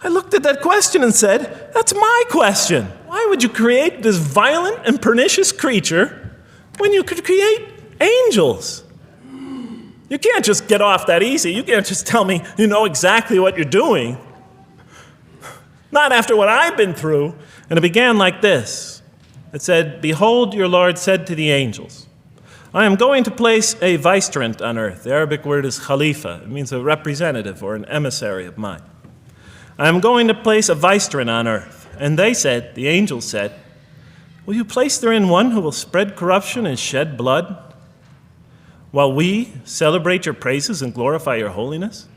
I looked at that question and said, That's my question. Why would you create this violent and pernicious creature when you could create angels? You can't just get off that easy. You can't just tell me you know exactly what you're doing. Not after what I've been through. And it began like this It said, Behold, your Lord said to the angels, I am going to place a vicegerent on earth. The Arabic word is khalifa, it means a representative or an emissary of mine. I am going to place a vicegerent on earth. And they said, the angels said, Will you place therein one who will spread corruption and shed blood, while we celebrate your praises and glorify your holiness?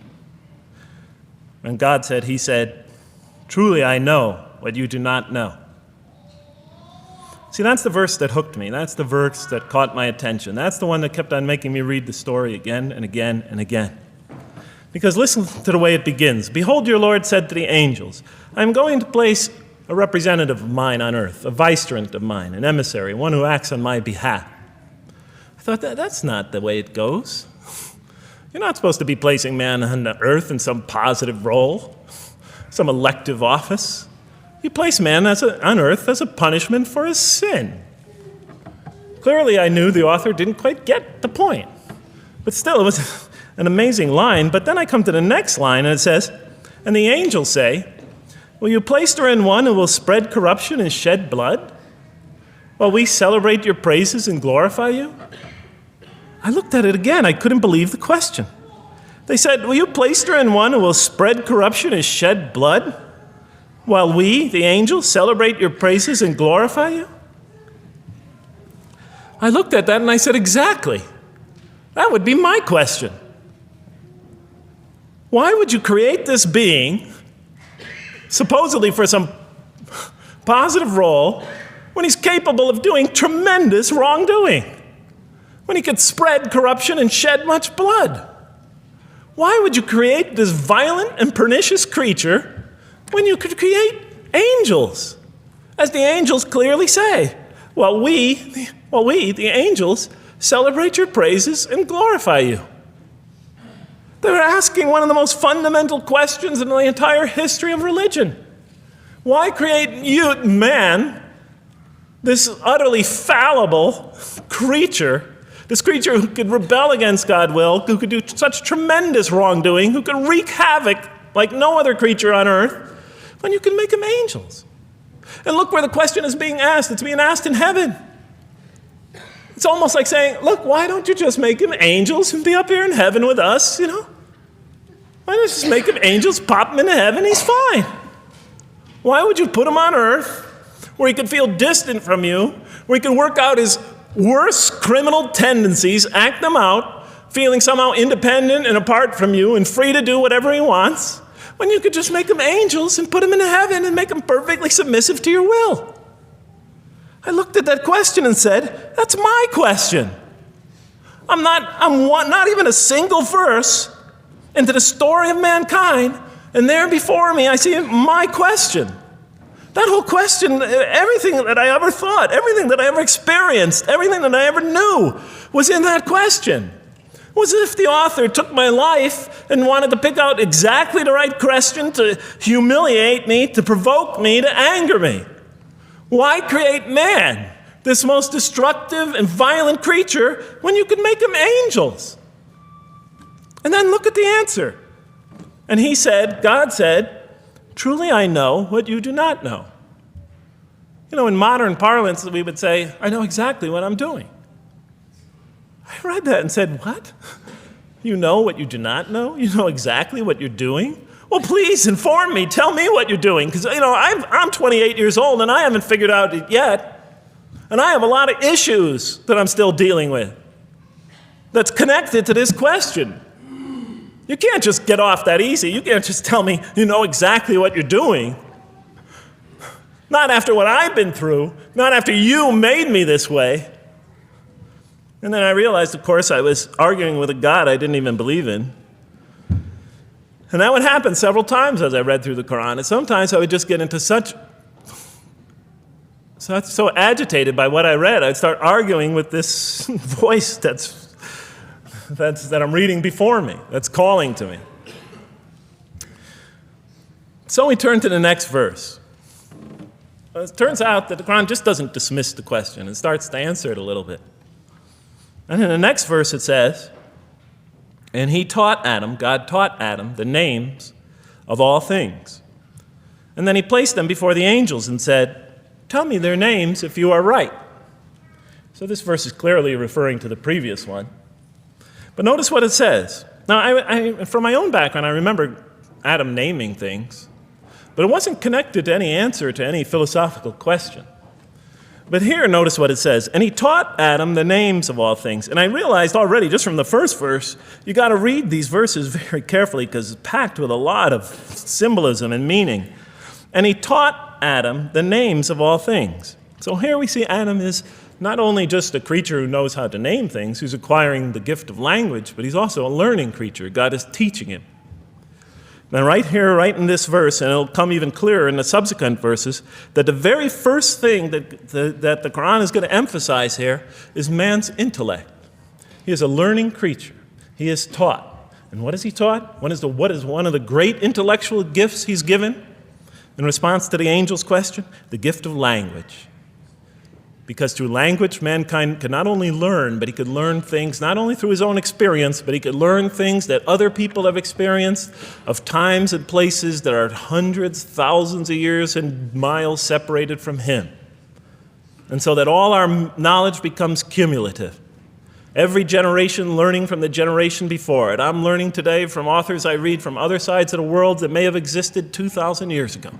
And God said, He said, Truly I know what you do not know. See, that's the verse that hooked me. That's the verse that caught my attention. That's the one that kept on making me read the story again and again and again. Because listen to the way it begins Behold, your Lord said to the angels, I am going to place a representative of mine on earth, a vicegerent of mine, an emissary, one who acts on my behalf. I thought, that, that's not the way it goes. You're not supposed to be placing man on the earth in some positive role, some elective office. You place man a, on earth as a punishment for his sin. Clearly, I knew the author didn't quite get the point. But still, it was an amazing line. But then I come to the next line, and it says, And the angels say, Will you place her in one who will spread corruption and shed blood? While we celebrate your praises and glorify you? I looked at it again. I couldn't believe the question. They said, Will you place her in one who will spread corruption and shed blood? While we, the angels, celebrate your praises and glorify you? I looked at that and I said, Exactly. That would be my question. Why would you create this being, supposedly for some positive role, when he's capable of doing tremendous wrongdoing? When he could spread corruption and shed much blood? Why would you create this violent and pernicious creature when you could create angels? As the angels clearly say, while we, well, we, the angels, celebrate your praises and glorify you. They're asking one of the most fundamental questions in the entire history of religion. Why create you, man, this utterly fallible creature, this creature who could rebel against God's will, who could do such tremendous wrongdoing, who could wreak havoc like no other creature on earth, when you can make them angels? And look where the question is being asked. It's being asked in heaven. It's almost like saying, look, why don't you just make them angels and be up here in heaven with us, you know? Why don't you just make them angels, pop them into heaven, he's fine. Why would you put him on earth where he could feel distant from you, where he could work out his worst criminal tendencies, act them out, feeling somehow independent and apart from you and free to do whatever he wants, when you could just make them angels and put them into heaven and make them perfectly submissive to your will? I looked at that question and said, That's my question. I'm not, I'm one, not even a single verse into the story of mankind, and there before me I see my question. That whole question, everything that I ever thought, everything that I ever experienced, everything that I ever knew was in that question. It was as if the author took my life and wanted to pick out exactly the right question to humiliate me, to provoke me, to anger me. Why create man, this most destructive and violent creature, when you could make him angels? And then look at the answer. And he said, God said, Truly I know what you do not know. You know, in modern parlance, we would say, I know exactly what I'm doing. I read that and said, What? You know what you do not know? You know exactly what you're doing? Well, please inform me. Tell me what you're doing. Because, you know, I'm, I'm 28 years old and I haven't figured out it yet. And I have a lot of issues that I'm still dealing with that's connected to this question. You can't just get off that easy. You can't just tell me you know exactly what you're doing. Not after what I've been through, not after you made me this way. And then I realized, of course, I was arguing with a God I didn't even believe in. And that would happen several times as I read through the Quran. And sometimes I would just get into such, so, so agitated by what I read, I'd start arguing with this voice that's, that's, that I'm reading before me, that's calling to me. So we turn to the next verse. It turns out that the Quran just doesn't dismiss the question, it starts to answer it a little bit. And in the next verse it says, And he taught Adam, God taught Adam, the names of all things. And then he placed them before the angels and said, Tell me their names if you are right. So this verse is clearly referring to the previous one. But notice what it says. Now, I, I, from my own background, I remember Adam naming things, but it wasn't connected to any answer to any philosophical question. But here, notice what it says. And he taught Adam the names of all things. And I realized already, just from the first verse, you got to read these verses very carefully because it's packed with a lot of symbolism and meaning. And he taught Adam the names of all things. So here we see Adam is not only just a creature who knows how to name things, who's acquiring the gift of language, but he's also a learning creature. God is teaching him. Now, right here, right in this verse, and it'll come even clearer in the subsequent verses, that the very first thing that the, that the Quran is going to emphasize here is man's intellect. He is a learning creature, he is taught. And what is he taught? What is, the, what is one of the great intellectual gifts he's given in response to the angel's question? The gift of language. Because through language, mankind could not only learn, but he could learn things not only through his own experience, but he could learn things that other people have experienced of times and places that are hundreds, thousands of years and miles separated from him. And so that all our knowledge becomes cumulative. Every generation learning from the generation before it. I'm learning today from authors I read from other sides of the world that may have existed 2,000 years ago.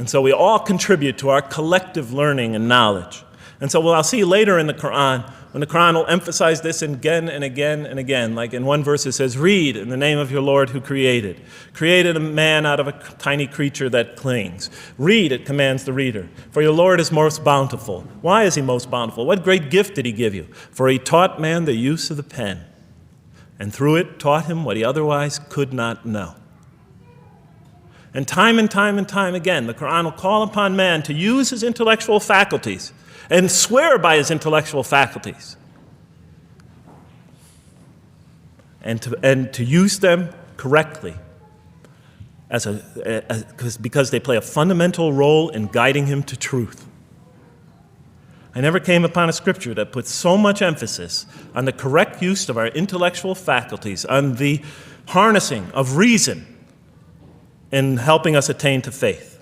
And so we all contribute to our collective learning and knowledge. And so what I'll see later in the Quran, when the Quran will emphasize this again and again and again. Like in one verse it says, Read in the name of your Lord who created. Created a man out of a tiny creature that clings. Read, it commands the reader. For your Lord is most bountiful. Why is he most bountiful? What great gift did he give you? For he taught man the use of the pen, and through it taught him what he otherwise could not know. And time and time and time again, the Quran will call upon man to use his intellectual faculties and swear by his intellectual faculties and to, and to use them correctly as a, as, because they play a fundamental role in guiding him to truth. I never came upon a scripture that puts so much emphasis on the correct use of our intellectual faculties, on the harnessing of reason in helping us attain to faith.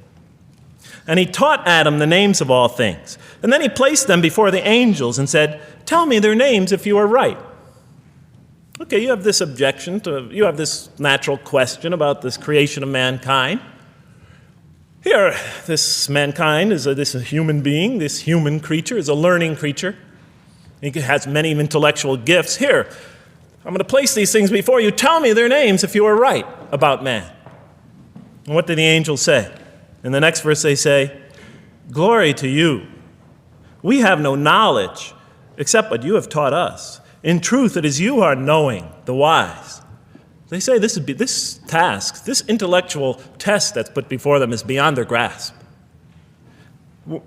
And he taught Adam the names of all things. And then he placed them before the angels and said, Tell me their names if you are right. Okay, you have this objection to, you have this natural question about this creation of mankind. Here, this mankind is a, this human being, this human creature is a learning creature. He has many intellectual gifts. Here, I'm going to place these things before you. Tell me their names if you are right about man. And what do the angels say? In the next verse, they say, Glory to you. We have no knowledge except what you have taught us. In truth, it is you who are knowing, the wise. They say this, is, this task, this intellectual test that's put before them is beyond their grasp.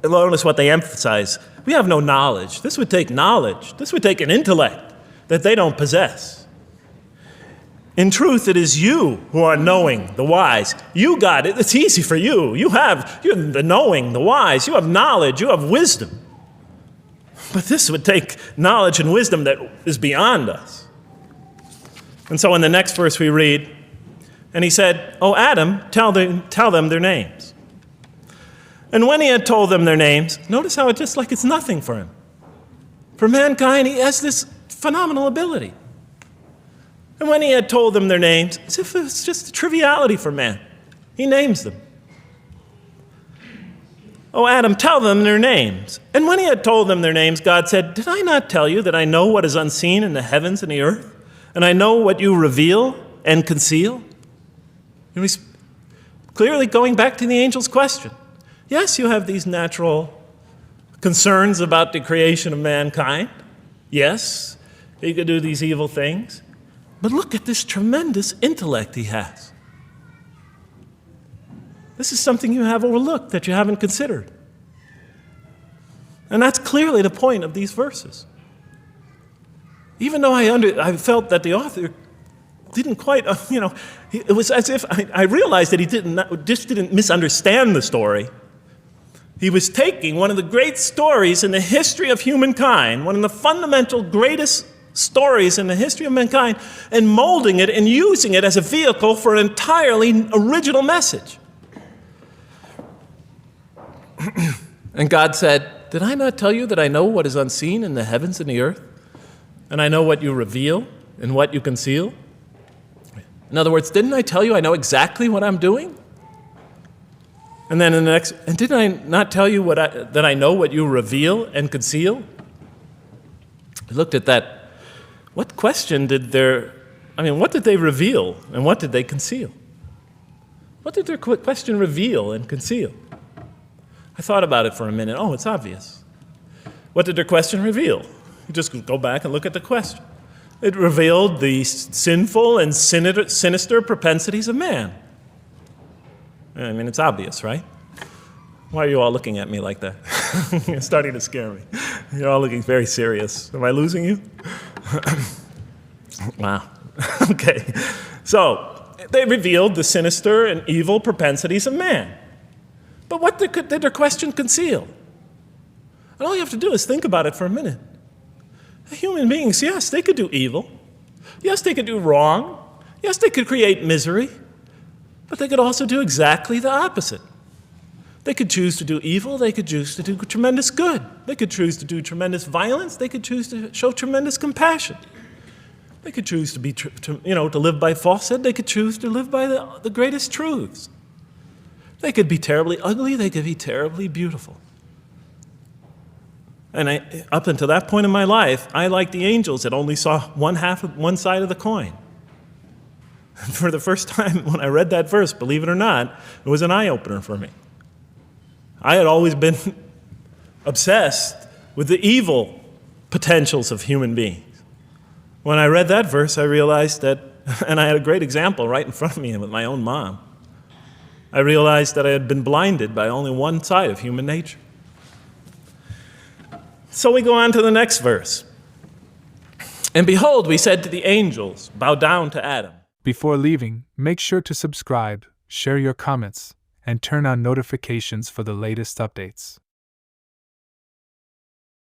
Notice what they emphasize. We have no knowledge. This would take knowledge. This would take an intellect that they don't possess. In truth, it is you who are knowing, the wise. You got it. It's easy for you. You have you're the knowing, the wise. You have knowledge, you have wisdom. But this would take knowledge and wisdom that is beyond us. And so in the next verse we read, and he said, Oh, Adam, tell, the, tell them their names. And when he had told them their names, notice how it's just like it's nothing for him. For mankind, he has this phenomenal ability. And when he had told them their names, as if it was just a triviality for man, he names them. Oh, Adam, tell them their names. And when he had told them their names, God said, Did I not tell you that I know what is unseen in the heavens and the earth? And I know what you reveal and conceal? And he's clearly going back to the angel's question. Yes, you have these natural concerns about the creation of mankind. Yes, he could do these evil things. But look at this tremendous intellect he has. This is something you have overlooked that you haven't considered. And that's clearly the point of these verses. Even though I, under, I felt that the author didn't quite, uh, you know, It was as if I, I realized that he didn't, just didn't misunderstand the story. He was taking one of the great stories in the history of humankind, one of the fundamental greatest stories in the history of mankind, and molding it and using it as a vehicle for an entirely original message. and God said, Did I not tell you that I know what is unseen in the heavens and the earth? And I know what you reveal and what you conceal? In other words, didn't I tell you I know exactly what I'm doing? And then in the next, and didn't I not tell you what I, that I know what you reveal and conceal? I looked at that. What question did their, I mean, what did they reveal and what did they conceal? What did their question reveal and conceal? I thought about it for a minute. Oh, it's obvious. What did their question reveal? You just go back and look at the question. It revealed the sinful and sinister propensities of man. I mean, it's obvious, right? Why are you all looking at me like that? You're starting to scare me. You're all looking very serious. Am I losing you? wow. okay. So, they revealed the sinister and evil propensities of man. But what did, their question conceal? And all you have to do is think about it for a minute. Human beings, yes, they could do evil. Yes, they could do wrong. Yes, they could create misery. But they could also do exactly the opposite. They could choose to do evil, they could choose to do tremendous good. They could choose to do tremendous violence, they could choose to show tremendous compassion. They could choose to be, to, you know, to live by falsehood, they could choose to live by the, the greatest truths. They could be terribly ugly, they could be terribly beautiful. And I, up until that point in my life, I, like the angels, that only saw one half of one side of the coin. And For the first time when I read that verse, believe it or not, it was an eye opener for me. I had always been obsessed with the evil potentials of human beings. When I read that verse, I realized that, and I had a great example right in front of me with my own mom. I realized that I had been blinded by only one side of human nature. So we go on to the next verse. And behold, we said to the angels, Bow down to Adam. Before leaving, make sure to subscribe, share your comments, and turn on notifications for the latest updates.